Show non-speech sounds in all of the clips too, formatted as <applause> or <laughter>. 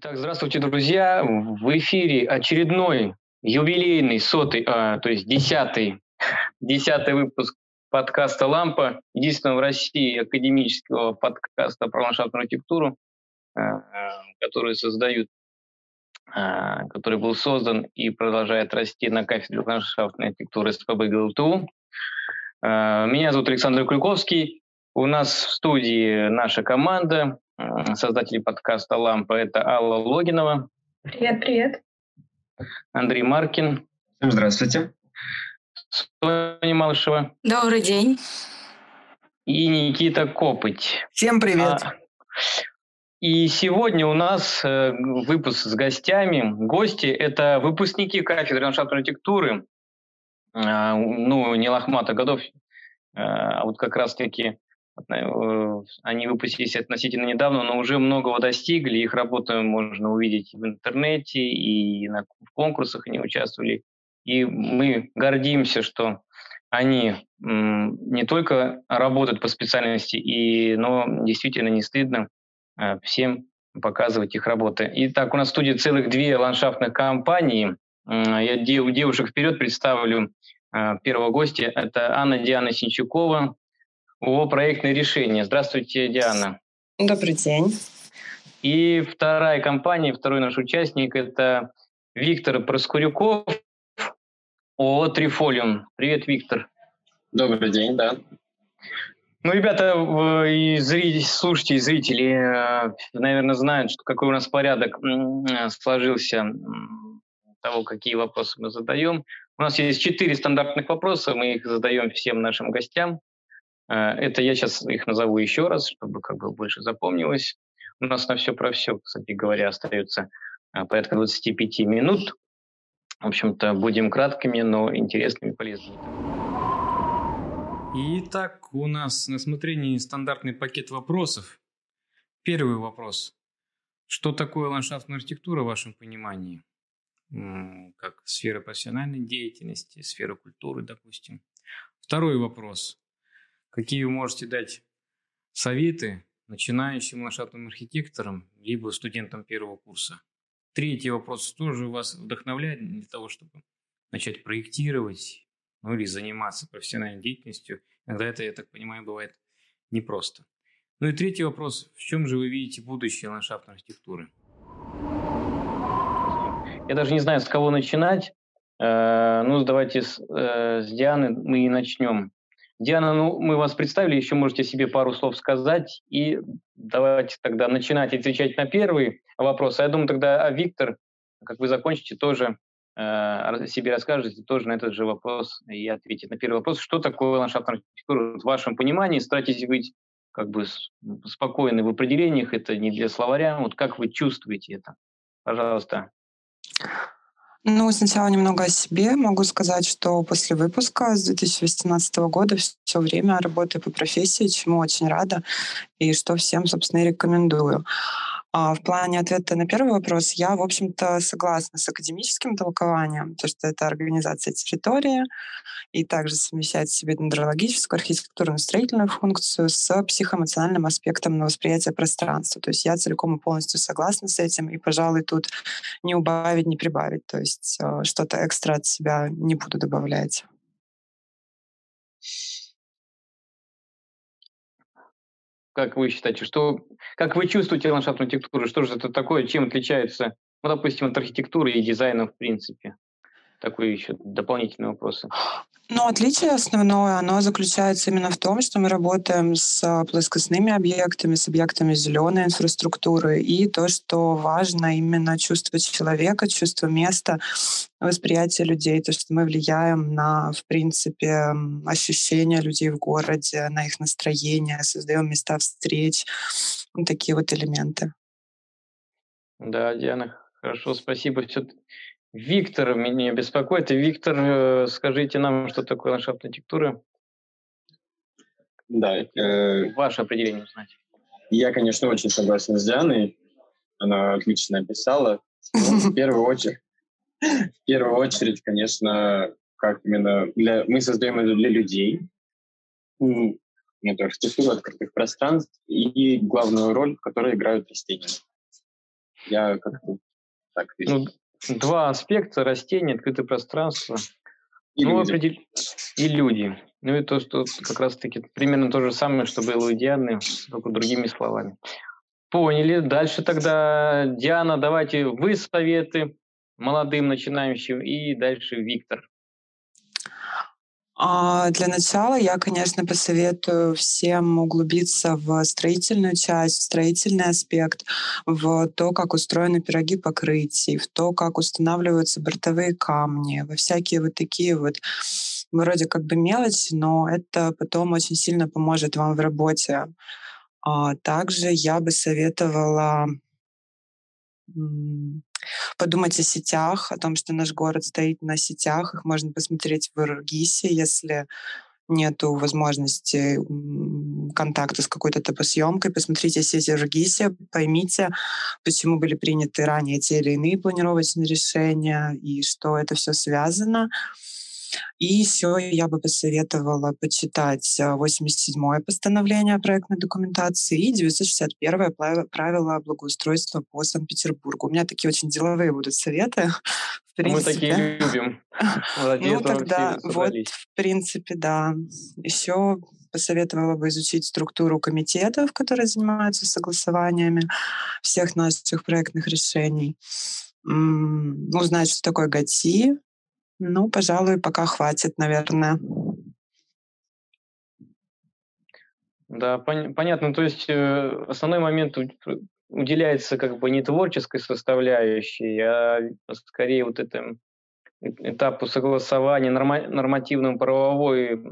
Итак, здравствуйте, друзья. В эфире очередной юбилейный, сотый, а, то есть десятый, <laughs> десятый выпуск подкаста «Лампа», единственного в России академического подкаста про ландшафтную архитектуру, а, который создают, а, который был создан и продолжает расти на кафедре ландшафтной архитектуры СПБ ГЛТУ. А, меня зовут Александр Клюковский. У нас в студии наша команда, создатели подкаста «Лампа» — это Алла Логинова. Привет, привет. Андрей Маркин. Всем здравствуйте. Соня Малышева. Добрый день. И Никита Копыть. Всем привет. А, и сегодня у нас э, выпуск с гостями. Гости – это выпускники кафедры ландшафтной архитектуры, а, ну, не лохматых годов, а, а вот как раз-таки Э, они выпустились относительно недавно, но уже многого достигли. Их работу можно увидеть в интернете, и на, в конкурсах они участвовали. И мы гордимся, что они не только работают по специальности, и, но действительно не стыдно э, всем показывать их работы. Итак, у нас в студии целых две ландшафтных компании. Я девушек вперед представлю э, первого гостя. Это Анна Диана Синчукова, о проектное решение. Здравствуйте, Диана. Добрый день. И вторая компания, второй наш участник – это Виктор Проскурюков, ООО «Трифолиум». Привет, Виктор. Добрый день, да. Ну, ребята, и зрители, слушатели, и зрители, э, наверное, знают, что какой у нас порядок сложился того, какие вопросы мы задаем. У нас есть четыре стандартных вопроса, мы их задаем всем нашим гостям. Э, это я сейчас их назову еще раз, чтобы как бы больше запомнилось. У нас на все про все, кстати говоря, остается э, порядка 25 минут. В общем-то, будем краткими, но интересными и полезными. Итак, у нас на смотрении стандартный пакет вопросов. Первый вопрос. Что такое ландшафтная архитектура в вашем понимании? Как сфера профессиональной деятельности, сфера культуры, допустим. Второй вопрос. Какие вы можете дать советы начинающим ландшафтным архитекторам, либо студентам первого курса? Третий вопрос тоже вас вдохновляет для того, чтобы начать проектировать, ну или заниматься профессиональной деятельностью. Иногда это, я так понимаю, бывает непросто. Ну и третий вопрос. В чем же вы видите будущее ландшафтной архитектуры? Я даже не знаю, с кого начинать. Э, ну, давайте с, э, с Дианы мы и начнем. Диана, ну, мы вас представили, еще можете себе пару слов сказать, и давайте тогда начинать отвечать на первый вопрос. А я думаю, тогда а Виктор, как вы закончите, тоже э, себе расскажете, тоже на этот же вопрос и ответит на первый вопрос. Что такое ландшафтная архитектура в вашем понимании? Старайтесь быть как бы спокойны в определениях, это не для словаря. Вот как вы чувствуете это? Пожалуйста. Ну, сначала немного о себе. Могу сказать, что после выпуска с 2018 года все время работаю по профессии, чему очень рада, и что всем, собственно, и рекомендую. А в плане ответа на первый вопрос я, в общем-то, согласна с академическим толкованием, то, что это организация территории, и также совмещать в себе дендрологическую, архитектурную, строительную функцию с психоэмоциональным аспектом на восприятие пространства. То есть я целиком и полностью согласна с этим, и, пожалуй, тут не убавить, не прибавить. То есть э, что-то экстра от себя не буду добавлять. Как вы считаете, что, как вы чувствуете ландшафтную архитектуру? Что же это такое? Чем отличается, ну, допустим, от архитектуры и дизайна в принципе? Такой еще дополнительный вопрос. Ну, отличие основное, оно заключается именно в том, что мы работаем с плоскостными объектами, с объектами зеленой инфраструктуры, и то, что важно, именно чувство человека, чувство места, восприятие людей, то, что мы влияем на, в принципе, ощущения людей в городе, на их настроение, создаем места встреч, вот такие вот элементы. Да, Диана, хорошо, спасибо. Все Виктор меня беспокоит. Виктор, э, скажите нам, что такое ландшафтная архитектура? Да. Э, Ваше определение узнать. Я, конечно, очень согласен с Дианой. Она отлично описала. в первую очередь, в первую очередь, конечно, как именно для мы создаем это для людей. Это архитектура открытых пространств и главную роль, в которой играют растения. Я как-то так Ну, два аспекта, растения, открытое пространство. И ну, люди. определ- И люди. Ну, и то, что как раз-таки примерно то же самое, что было у Дианы, только другими словами. Поняли. Дальше тогда, Диана, давайте вы советы молодым начинающим, и дальше Виктор. А, Для начала я, конечно, посоветую всем углубиться в строительную часть, в строительный аспект, в то, как устроены пироги покрытий, в то, как устанавливаются бортовые камни, во всякие вот такие вот вроде как бы мелочи, но это потом очень сильно поможет вам в работе. А Также я бы советовала подумать о сетях, о том, что наш город стоит на сетях. Их можно посмотреть в Иргисе, если нету возможности контакта с какой-то топосъемкой. Посмотрите сети в Иргисе, поймите, почему были приняты ранее те или иные планировочные решения и что это все связано. И еще я бы посоветовала почитать а, 87-е постановление о проектной документации и 961-е пла- правило благоустройства по Санкт-Петербургу. У меня такие очень деловые будут советы. <laughs> Мы такие любим. <laughs> Ну, тогда вот, в принципе, да. Еще посоветовала бы изучить структуру комитетов, которые занимаются согласованиями всех наших проектных решений. Узнать, что такое ГАТИ. Ну, пожалуй, пока хватит, наверное. Да, пон- понятно. То есть э, основной момент у- уделяется как бы не творческой составляющей, а скорее вот этому этапу согласования норма- нормативно-правовой,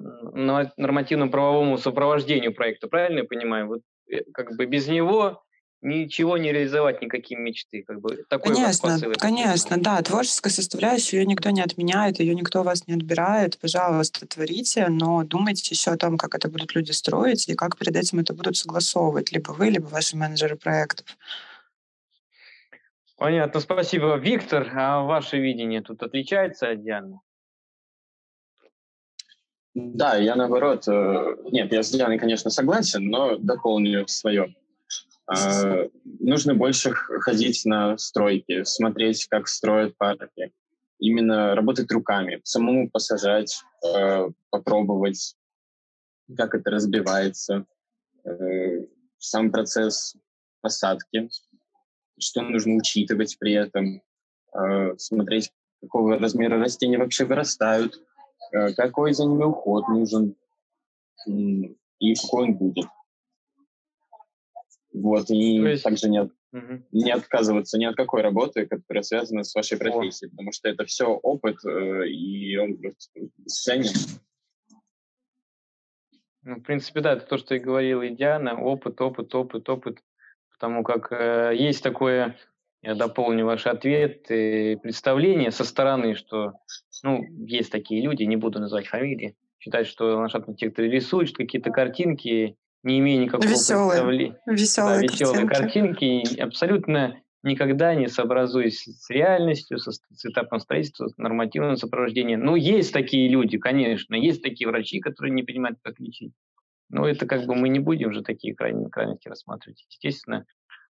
нормативно-правовому сопровождению проекта. Правильно я понимаю? Вот э, как бы без него ничего не реализовать, никакие мечты. Как бы такой Конечно, конечно, да. Творческая составляющая, ее никто не отменяет, ее никто у вас не отбирает. Пожалуйста, творите, но думайте еще о том, как это будут люди строить и как перед этим это будут согласовывать либо вы, либо ваши менеджеры проектов. Понятно, спасибо. Виктор, а ваше видение тут отличается от Дианы? Да, я наоборот... э, Нет, я с Дианой, конечно, согласен, но дополню свое. Э, Нужно больше ходить на стройки, смотреть, как строят парки. Именно работать руками, самому посажать, э, попробовать, как это разбивается, э, сам процесс посадки, что нужно учитывать при этом, э, смотреть, какого размера растения вообще вырастают, какой за ними уход нужен и какой он будет. Вот, и То есть- также не, Мгм. не отказываться ни от какой работы, которая связана с вашей профессией, потому что это все опыт, э, и он просто ценен. Ну, в принципе, да, это то, что и говорила и Диана. Опыт, опыт, опыт, опыт. Потому как э, есть такое, я дополню ваш ответ, э, представление со стороны, что, ну, есть такие люди, не буду называть фамилии, считают, что ландшафтные архитекторы рисуют какие-то картинки, не имея никакого Веселые. представления. Да, Веселые веселые картинки. картинки, абсолютно никогда не сообразуясь с реальностью, со, с этапом строительства, с нормативным сопровождением. Ну, есть такие люди, конечно, есть такие врачи, которые не понимают, как лечить. Но это как бы мы не будем же такие крайние крайности рассматривать. Естественно,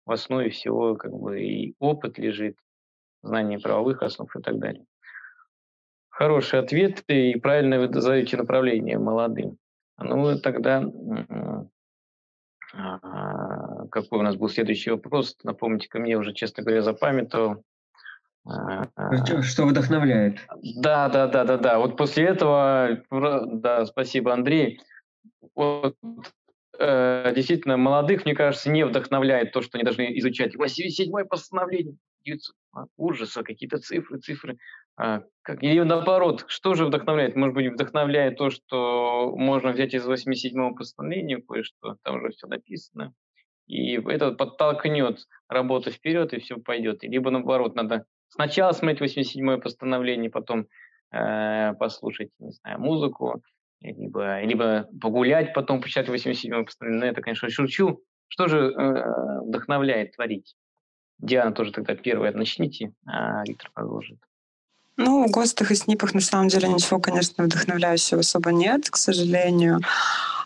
в основе всего как бы и опыт лежит, знание правовых основ и так далее. Хороший ответ, и правильно вы даете направление молодым. Ну, тогда м, а, какой у нас был следующий вопрос? Напомните-ка мне, уже, честно говоря, запамятовал. А, Что, что вдохновляет? Да, да, да, да, да. Вот после этого, да, спасибо, Андрей. Вот, э, действительно, молодых, мне кажется, не вдохновляет то, что они должны изучать 87-е постановление. 900, а, Ужаса, какие-то цифры, цифры. А, как, или наоборот, что же вдохновляет? Может быть, вдохновляет то, что можно взять из 87-го постановления кое-что, там уже все написано, и это подтолкнет работу вперед, и все пойдет. Либо наоборот, надо сначала смотреть 87-е постановление, потом э, послушать, не знаю, музыку, либо, либо погулять, потом почитать 87-е постановление. Но это, конечно, шучу. Что же э, вдохновляет творить? Диана тоже тогда первая начните, а Виктор продолжит. Ну, в ГОСТах и СНИПах на самом деле ничего, конечно, вдохновляющего особо нет, к сожалению.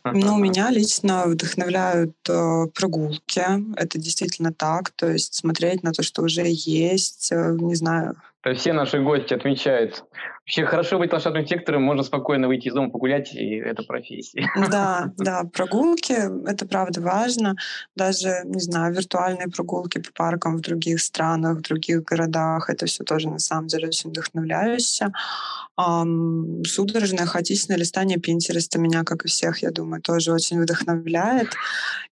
Но меня лично вдохновляют э, прогулки. Это действительно так. То есть смотреть на то, что уже есть, э, не знаю. То есть все наши гости отмечают. Вообще хорошо быть лошадным сектором, можно спокойно выйти из дома погулять, и это профессия. <laughs> Да, да, прогулки — это правда важно. Даже, не знаю, виртуальные прогулки по паркам в других странах, в других городах — это все тоже на самом деле очень вдохновляюще. Um, судорожное хаотичное листание Пинтереста меня, как и всех, я думаю, тоже очень вдохновляет.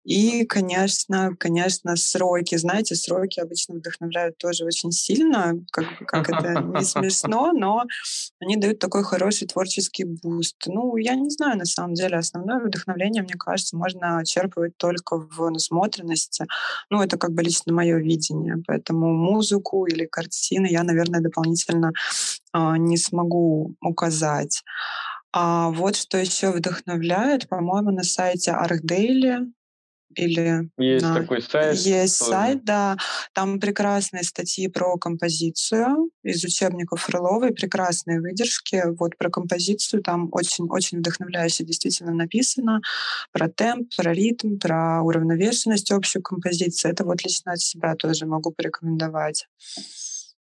И, конечно, конечно, сроки. Знаете, сроки обычно вдохновляют тоже очень сильно, как, как это не смешно, но они дают такой хороший творческий буст. Ну, я не знаю, на самом деле, основное вдохновление, мне кажется, можно черпывать только в насмотренности. Ну, это как бы лично мое видение. Поэтому музыку или картины я, наверное, дополнительно э, не смогу указать. А вот что еще вдохновляет, по-моему, на сайте ArcDaily или есть на... такой сайт. Есть тоже. сайт, да. Там прекрасные статьи про композицию из учебников Фроловой, прекрасные выдержки. Вот про композицию там очень-очень вдохновляюще действительно написано. Про темп, про ритм, про уравновешенность общую композиции. Это вот лично от себя тоже могу порекомендовать.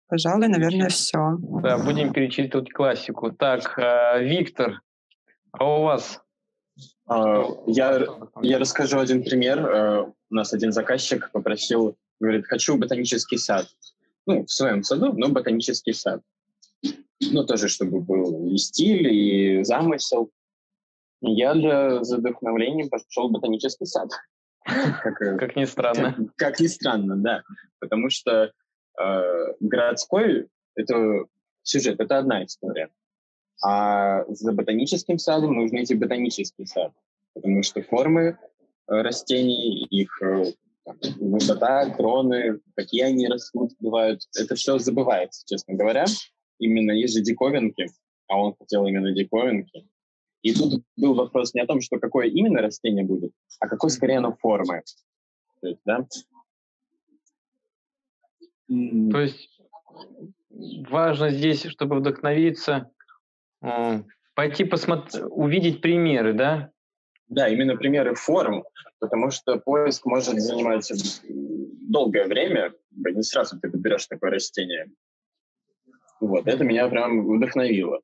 Пожалуй, наверное, все. Да, будем перечитывать классику. Так, э, Виктор, а у вас я, я расскажу один пример. Э, у нас один заказчик попросил, говорит, хочу ботанический сад. Ну, в своем саду, но ботанический сад. Ну, тоже, чтобы был и стиль, и замысел. Я для вдохновления пошел в ботанический сад. <laughs> Как, э, как ни странно. Как, как ни странно, да. Потому что э, городской это сюжет, это одна история. А за ботаническим садом нужно идти в ботанический сад, потому что формы э, растений, их э, высота, кроны, какие они растут, бывают, это все забывается, честно говоря. Именно есть же диковинки, а он хотел именно диковинки. И тут был вопрос не о том, что какое именно растение будет, а какой скорее оно формы. То есть, да? То есть важно здесь, чтобы вдохновиться, Пойти посмотреть, увидеть примеры, да? Да, именно примеры форм, потому что поиск может занимать долгое время, не сразу ты подберешь такое растение. Вот, это меня прям вдохновило.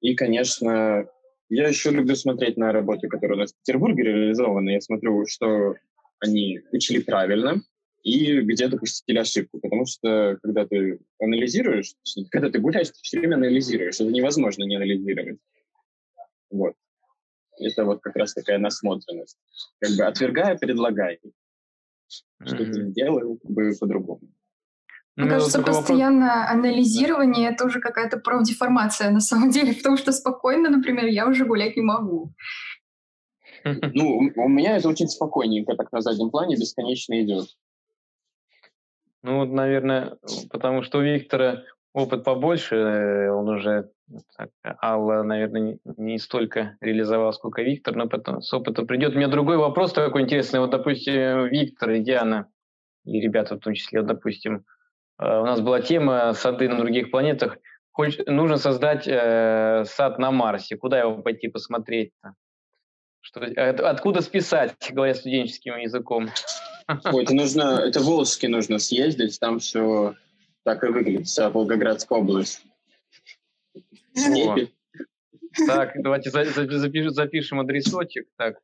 И, конечно, я еще люблю смотреть на работы, которые у нас в Петербурге реализованы. Я смотрю, что они учили правильно, и где допустили ошибку. Потому что когда ты анализируешь, <laughs> когда ты гуляешь, ты все время анализируешь. Это невозможно не анализировать. Вот. Это вот как раз такая насмотренность. Как бы отвергая, предлагай. Что mm-hmm. ты сделал бы по-другому. Мне ну, кажется, постоянное вопрос... анализирование — это уже какая-то профдеформация на самом деле, потому что спокойно, например, я уже гулять не могу. Ну, у меня это очень спокойненько так на заднем плане бесконечно идет. Ну, вот, наверное, потому что у Виктора опыт побольше, э, он уже, так, Алла, наверное, не, столько реализовал, сколько Виктор, но потом с опытом придет. У меня другой вопрос такой интересный. Вот, допустим, Виктор и Диана, и ребята в том числе, допустим, э, у нас была тема «Сады на других планетах». Хочешь, нужно создать э, сад на Марсе. Куда его пойти посмотреть-то? Что, откуда списать, <laughs> говоря студенческим языком? Ой, это нужно, это Волжский нужно съездить, там все так и выглядит, вся Волгоградская область. Так, давайте запишем, запишем адресочек. Так,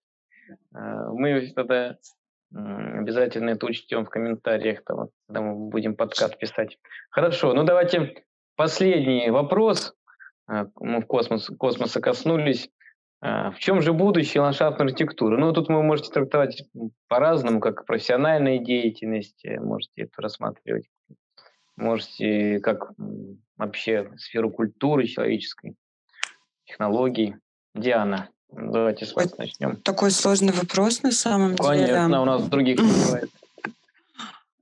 э, мы тогда обязательно это учтем в комментариях, там, когда мы будем подкаст писать. Хорошо, ну давайте последний вопрос. Э, мы в космос, космоса коснулись. А, в чем же будущее ландшафтной архитектуры? Ну, тут вы можете трактовать по-разному, как профессиональная деятельность, э, можете это рассматривать, можете как вообще сферу культуры человеческой, технологий. Диана, давайте с вас начнем. Такой сложный вопрос на самом Конечно, деле. Конечно, у нас других не бывает.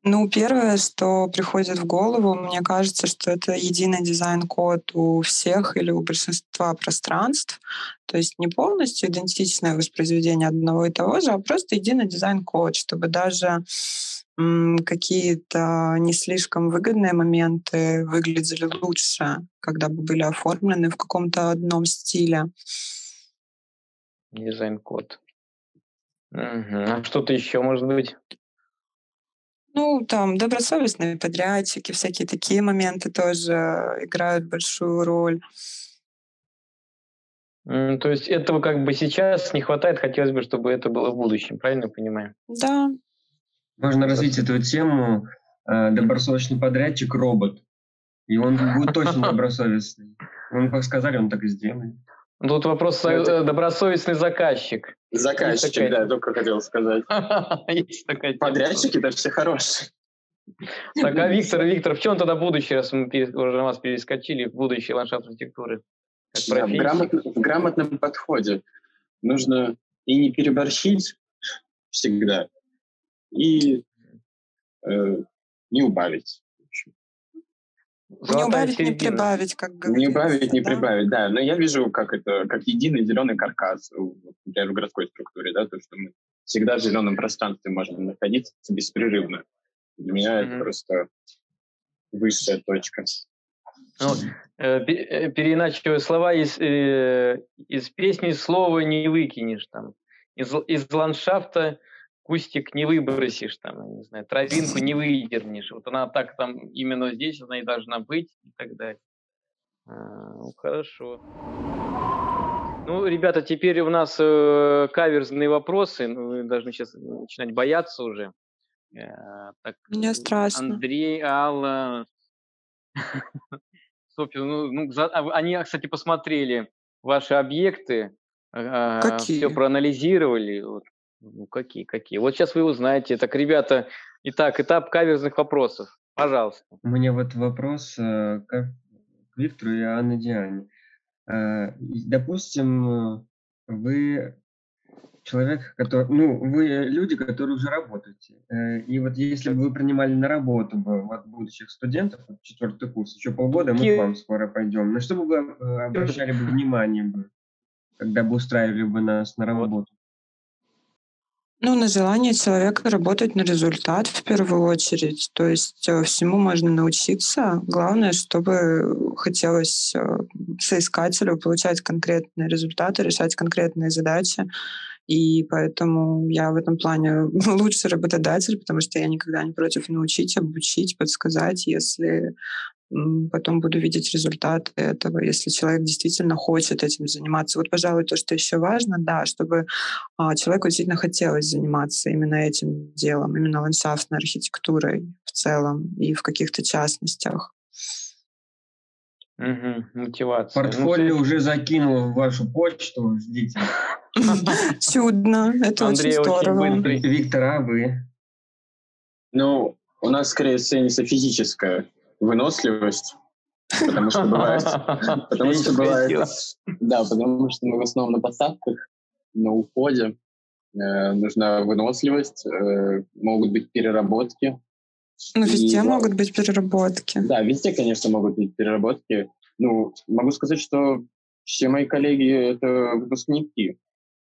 Ну, первое, что приходит в голову, мне кажется, что это единый дизайн-код у всех или у большинства пространств. То есть не полностью идентичное воспроизведение одного и того же, а просто единый дизайн-код, чтобы даже какие-то не слишком выгодные моменты выглядели лучше, когда бы были оформлены в каком-то одном стиле. Дизайн-код. Угу. А что-то еще может быть? Ну, там добросовестные подрядчики, всякие такие моменты тоже играют большую роль. То есть этого как бы сейчас не хватает, хотелось бы, чтобы это было в будущем, правильно понимаю? Да. Можно развить эту тему. Э, добросовестный подрядчик – робот. И он будет точно <laughs> добросовестный. Он как сказали, он так и сделает. Тут вопрос это... Добросовестный заказчик. Заказчик, такая... да, только хотел сказать. <laughs> Есть такая Подрядчики-то все хорошие. Так, а Виктор, Виктор, в чем тогда будущее, раз мы уже вас перескочили, в будущее ландшафт архитектуры? Да, в, грамотном, в грамотном подходе нужно и не переборщить всегда, и э, не убавить. Золотая не убавить, середина. не прибавить, как говорится. Не убавить, не да? прибавить, да. Но я вижу, как это, как единый зеленый каркас, например, в городской структуре, да, то, что мы всегда в зеленом пространстве можем находиться беспрерывно. Для меня mm-hmm. это просто высшая точка. Ну, э, э, переиначивая слова из, э, из песни слова не выкинешь там. Из, из ландшафта кустик не выбросишь, там, не знаю, травинку не выдернешь. Вот она так там именно здесь она и должна быть и так далее. А, ну, хорошо. Ну, ребята, теперь у нас э, каверзные вопросы. Ну, вы должны сейчас начинать бояться уже. Э, так, Мне страшно. Андрей, Алла, <laughs> Софья, ну, ну за, а они, кстати, посмотрели ваши объекты, э, Какие? все проанализировали. Вот. Ну, какие, какие? Вот сейчас вы узнаете. Так, ребята, итак, этап каверзных вопросов. Пожалуйста. У меня вот вопрос э, к Виктору и Анне Диане. Э, допустим, вы человек, который, ну, вы люди, которые уже работаете. Э, и вот если бы вы принимали на работу бы вот будущих студентов, вот четвертый курс, еще полгода, мы к вам скоро пойдем. На что бы вы обращали бы внимание бы, когда бы устраивали бы нас на работу? Ну, на желание человека работать на результат в первую очередь. То есть э, всему можно научиться. Главное, чтобы хотелось э, соискателю получать конкретные результаты, решать конкретные задачи. И поэтому я в этом плане <laughs> лучший работодатель, потому что я никогда не против научить, обучить, подсказать, если потом буду видеть результаты этого, если человек действительно хочет этим заниматься. Вот, пожалуй, то, что еще важно, да, чтобы а, человеку действительно хотелось заниматься именно этим делом, именно ландшафтной архитектурой в целом и в каких-то частностях. Угу, мотивация. Портфолио ну, уже закинул в вашу почту, ждите. <laughs> Чудно, это очень здорово. Виктор, а вы? Ну, у нас скорее ценится физическое выносливость, потому что бывает, <laughs> потому что бывает, да, потому что мы в основном на посадках, на уходе э, нужна выносливость, э, могут быть переработки. Ну, везде могут быть переработки. Да, везде, конечно, могут быть переработки. Ну, могу сказать, что все мои коллеги — это выпускники.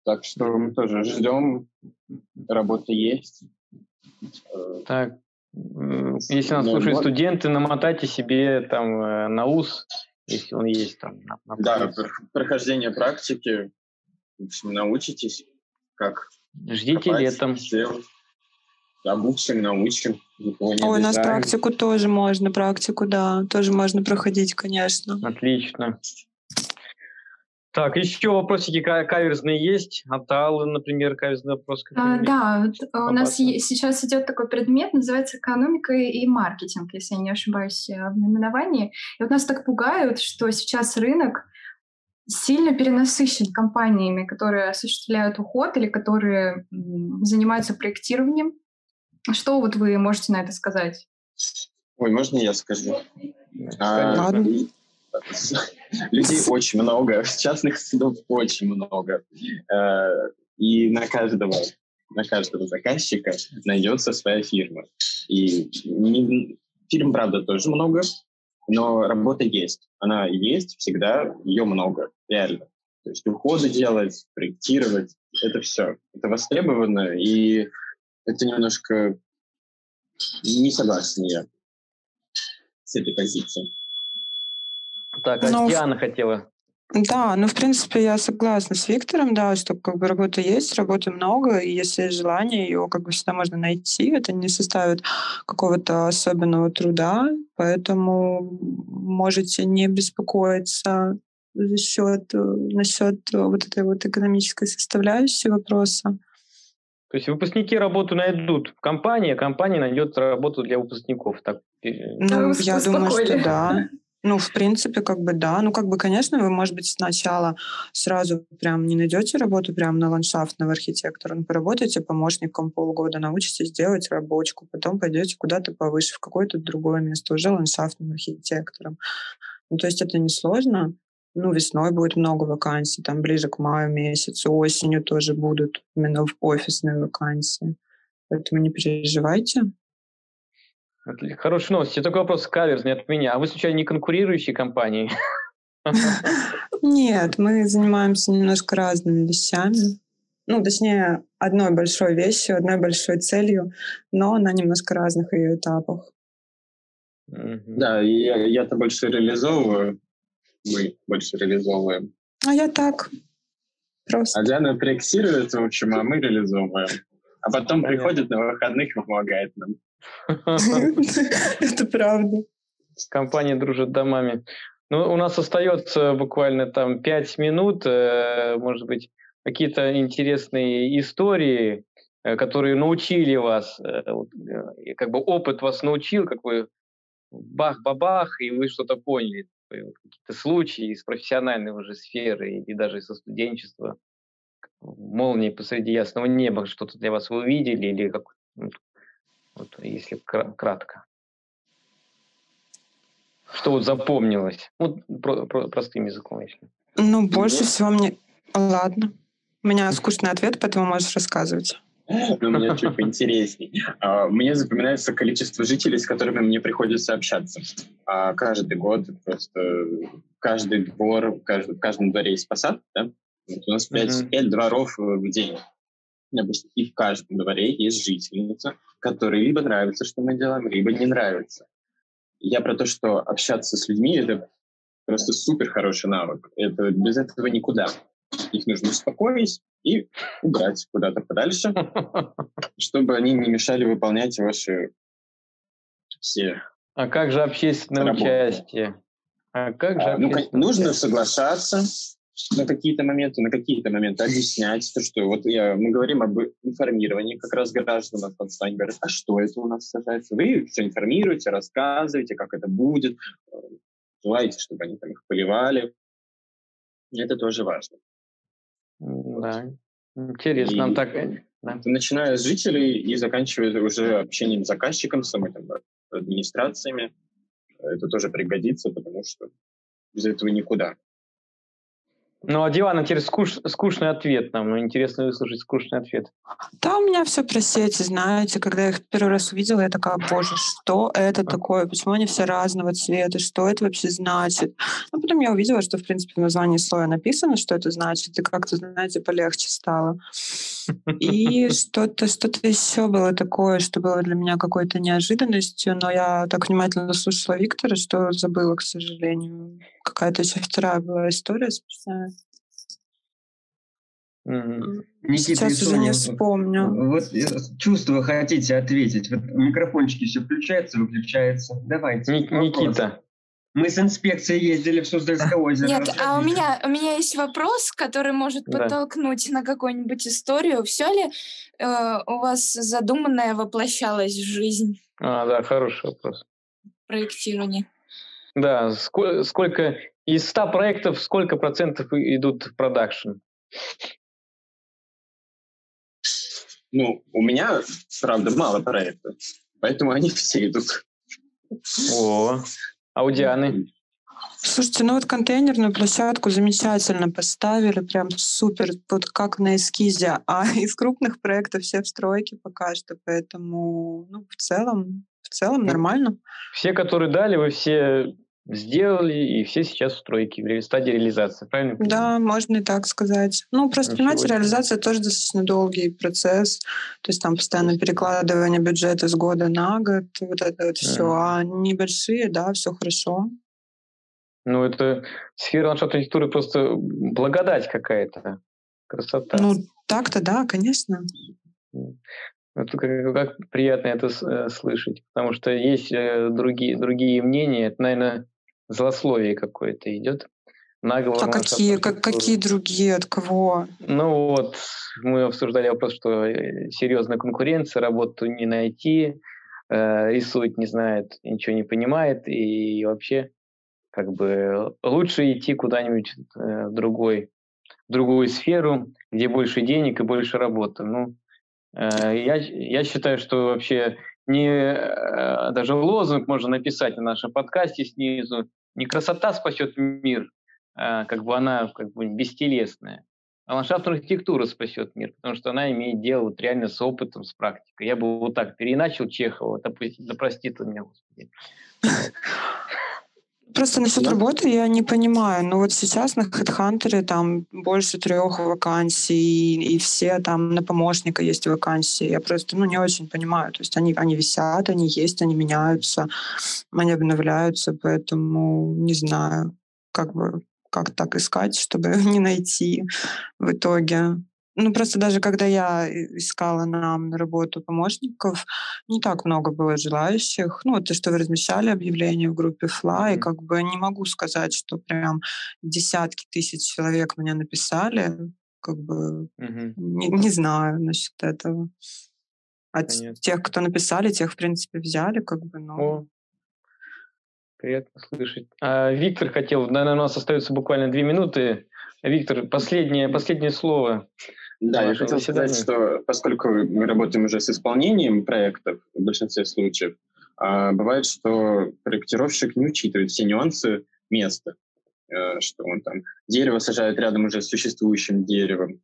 Так что мы тоже ждем, работа есть. Так, если нас слушают студенты, намотайте себе там э, на ус, если он есть там. На, на да, прохождение практики, в общем, научитесь, как Ждите копать, летом. Обучим, научим. Ой, у нас практику тоже можно, практику, да, тоже можно проходить, конечно. Отлично. Так, еще вопросики каверзные есть? От Аллы, например, каверзный вопрос. А, да, у нас сейчас идет такой предмет, называется экономика и маркетинг, если я не ошибаюсь э, в наименовании. И вот нас так пугают, что сейчас рынок сильно перенасыщен компаниями, которые осуществляют уход или которые занимаются проектированием. Что вот вы можете на это сказать? Ой, можно я скажу? А, Людей очень много, частных судов очень много. Э, и на каждого, на каждого заказчика найдется своя фирма. И не, фильм, правда, тоже много, но работа есть. Она есть всегда, ее много, реально. То есть уходы делать, проектировать, это все. Это востребовано, и это немножко не согласен я с этой позицией. Так, а ну, Диана хотела да, ну, в принципе, я согласна с Виктором, да, что как бы работа есть, работы много, и если есть желание, ее как бы всегда можно найти, это не составит какого-то особенного труда, поэтому можете не беспокоиться за счет, насчет вот этой вот экономической составляющей вопроса. То есть выпускники работу найдут в компании, а компания найдет работу для выпускников. Так, ну, я думаю, что да. Ну, в принципе, как бы да. Ну, как бы, конечно, вы, может быть, сначала сразу прям не найдете работу прямо на ландшафтного архитектора, но поработаете помощником полгода, научитесь делать рабочку, потом пойдете куда-то повыше, в какое-то другое место, уже ландшафтным архитектором. Ну, то есть это несложно. Ну, весной будет много вакансий, там ближе к маю месяцу, осенью тоже будут именно в офисные вакансии. Поэтому не переживайте. Хорошая новость. Такой вопрос каверзный от меня. А вы, случайно, не конкурирующие компании? Нет, мы занимаемся немножко разными вещами. Ну, точнее, одной большой вещью, одной большой целью, но на немножко разных ее этапах. Да, я, я-то больше реализовываю, мы больше реализовываем. А я так, просто. А Диана проектирует, в общем, а мы реализовываем. А потом приходит на выходных и помогает нам. <laughs> Это правда. Компания дружит домами. Ну, у нас остается буквально там пять минут, э, может быть, какие-то интересные истории, э, которые научили вас, э, как бы опыт вас научил, как вы бах-бабах, и вы что-то поняли. Какие-то случаи из профессиональной уже сферы и даже из студенчества. Молнии посреди ясного неба, что-то для вас вы увидели или как, ну, вот, если кратко. Что вот запомнилось? Вот про, про, простым языком, если. Ну, больше всего мне... Ладно. У меня скучный ответ, поэтому можешь рассказывать. Ну, у меня чуть поинтересней. А, мне запоминается количество жителей, с которыми мне приходится общаться. А, каждый год просто каждый двор, в каждом дворе есть посад, да? Вот у нас пять, пять дворов в день обычно и в каждом дворе есть жительница, которой либо нравится, что мы делаем, либо не нравится. Я про то, что общаться с людьми — это просто супер хороший навык. Это без этого никуда. Их нужно успокоить и убрать куда-то подальше, <laughs> чтобы они не мешали выполнять ваши все А как же общественное работы. участие? А как же а, ну, нужно соглашаться, на какие-то моменты, на какие-то моменты объяснять, то, что вот я, мы говорим об информировании как раз граждан от Константина, говорят, а что это у нас сажается? Вы все информируете, рассказываете, как это будет, желаете, чтобы они там их поливали. Это тоже важно. Да, интересно. И так... Да. Начиная с жителей и заканчивая уже общением с заказчиком, самой там, администрациями, это тоже пригодится, потому что без этого никуда. Ну, а Диван, теперь скуш, скучный ответ нам. Интересно выслушать скучный ответ. Да, у меня все про сети, знаете. Когда я их первый раз увидела, я такая, боже, что это такое? Почему они все разного цвета? Что это вообще значит? Ну, потом я увидела, что, в принципе, в названии слоя написано, что это значит, и как-то, знаете, полегче стало. И <laughs> что-то что еще было такое, что было для меня какой-то неожиданностью, но я так внимательно слушала Виктора, что забыла, к сожалению. Какая-то еще вторая была история смешная. Никита Сейчас уже не вспомню. Вот чувство хотите ответить. Вот микрофончики все включаются, выключаются. Давайте. Ник- Никита. Мы с инспекцией ездили в Суздальское озеро. Нет, а у меня, у меня есть вопрос, который может да. подтолкнуть на какую-нибудь историю. Все ли э, у вас задуманное воплощалось в жизнь? А, да, хороший вопрос. Проектирование. Да, сколько, сколько из 100 проектов сколько процентов идут в продакшн? Ну, у меня, правда, мало проектов, поэтому они все идут. О, а у Дианы? Слушайте, ну вот контейнерную площадку замечательно поставили, прям супер, вот как на эскизе, <laughs> а из крупных проектов все в стройке пока что, поэтому ну, в целом, в целом нормально. Все, которые дали, вы все сделали, и все сейчас в стройке, в стадии реализации, правильно? Да, можно и так сказать. Ну, просто, Ничего понимаете, реализация тоже достаточно долгий процесс, то есть там постоянно перекладывание бюджета с года на год, вот это вот все, а небольшие, да, все хорошо. Ну, это сфера ландшафтной архитектуры просто благодать какая-то, красота. Ну, так-то да, конечно. Это как, как приятно это э, слышать, потому что есть э, другие, другие мнения. Это, наверное, злословие какое-то идет. Наговор а какие, как, какие другие, от кого? Ну вот, мы обсуждали вопрос, что э, серьезная конкуренция, работу не найти, э, рисует не знает, ничего не понимает, и вообще как бы лучше идти куда-нибудь э, другой, в другую сферу, где больше денег и больше работы. Ну, э, я, я считаю, что вообще не э, даже лозунг можно написать на нашем подкасте снизу. Не красота спасет мир, а как бы она как бы бестелесная. А ландшафтная архитектура спасет мир, потому что она имеет дело вот реально с опытом, с практикой. Я бы вот так переначал Чехова, да, да простит он меня, Господи. Просто насчет да. работы я не понимаю. Ну вот сейчас на HeadHunter там больше трех вакансий, и все там на помощника есть вакансии. Я просто ну, не очень понимаю. То есть они, они висят, они есть, они меняются, они обновляются, поэтому не знаю, как бы как так искать, чтобы <laughs> не найти в итоге. Ну, просто даже когда я искала нам на работу помощников, не так много было желающих. Ну, вот то, что вы размещали объявление в группе Fly, как бы не могу сказать, что прям десятки тысяч человек мне написали. Как бы mm-hmm. не, не знаю насчет этого. От Понятно. тех, кто написали, тех, в принципе, взяли, как бы, но... О, приятно слышать. А, Виктор хотел, наверное, у нас остается буквально две минуты. Виктор, последнее, последнее слово. Да, я хотел сказать, что поскольку мы работаем уже с исполнением проектов в большинстве случаев, а, бывает, что проектировщик не учитывает все нюансы места, э, что он там дерево сажает рядом уже с существующим деревом,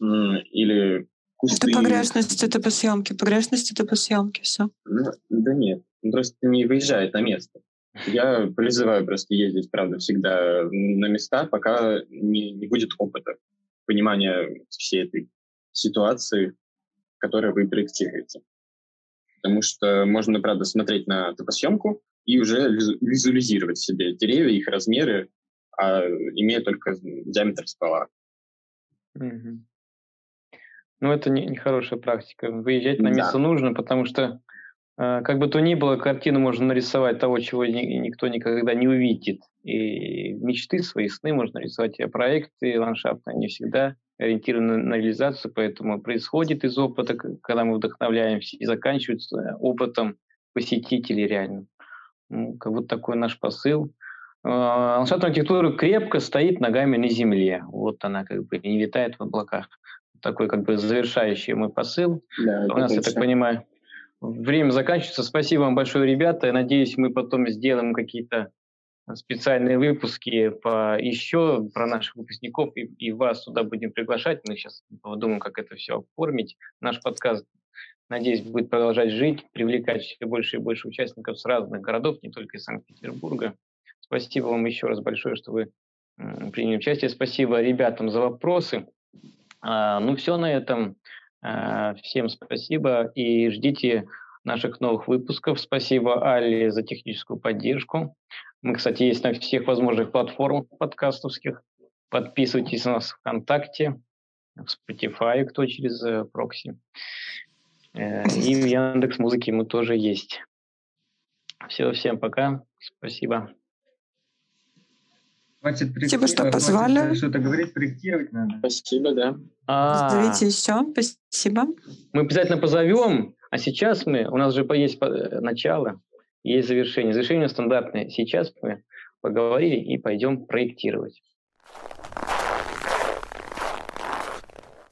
или кусты. Это погрешность, это по съемке, погрешность, это по съемке, все. Ну, да нет, он просто не выезжает на место. Я призываю просто ездить, правда, всегда на места, пока не, не будет опыта понимания всей этой ситуации, которую вы проектируете. Потому что можно, правда, смотреть на топосъемку и уже визуализировать себе деревья, их размеры, а имея только диаметр ствола. Угу. Ну, это не, не хорошая практика. Выезжать на место да. нужно, потому что как бы то ни было, картину можно нарисовать того, чего никто никогда не увидит. И мечты, свои сны можно рисовать, а проекты ландшафтные не всегда ориентированы на реализацию, поэтому происходит из опыта, когда мы вдохновляемся, и заканчивается опытом посетителей реально. Ну, как вот такой наш посыл. А, ландшафтная архитектура крепко стоит ногами на земле. Вот она как бы не летает в облаках. Такой как бы завершающий мой посыл. Да, У нас, я так понимаю, Время заканчивается. Спасибо вам большое, ребята. Надеюсь, мы потом сделаем какие-то специальные выпуски по еще про наших выпускников и, и вас сюда будем приглашать. Мы сейчас подумаем, как это все оформить. Наш подкаст, надеюсь, будет продолжать жить, привлекать все больше и больше участников с разных городов, не только из Санкт-Петербурга. Спасибо вам еще раз большое, что вы приняли участие. Спасибо ребятам за вопросы. А, ну, все на этом. Э, всем спасибо и ждите наших новых выпусков. Спасибо Али за техническую поддержку. Мы, кстати, есть на всех возможных платформах подкастовских. Подписывайтесь на нас ВКонтакте, в Spotify, кто через э, прокси. Э, и в Яндекс Музыке мы тоже есть. Все, всем пока. Спасибо. Хватит Спасибо, что позвали. Что-то говорить, проектировать надо. Спасибо, да. А, Зовите еще. Спасибо. Мы обязательно позовем. А сейчас мы, у нас же есть начало, есть завершение. Завершение стандартное. Сейчас мы поговорили и пойдем проектировать.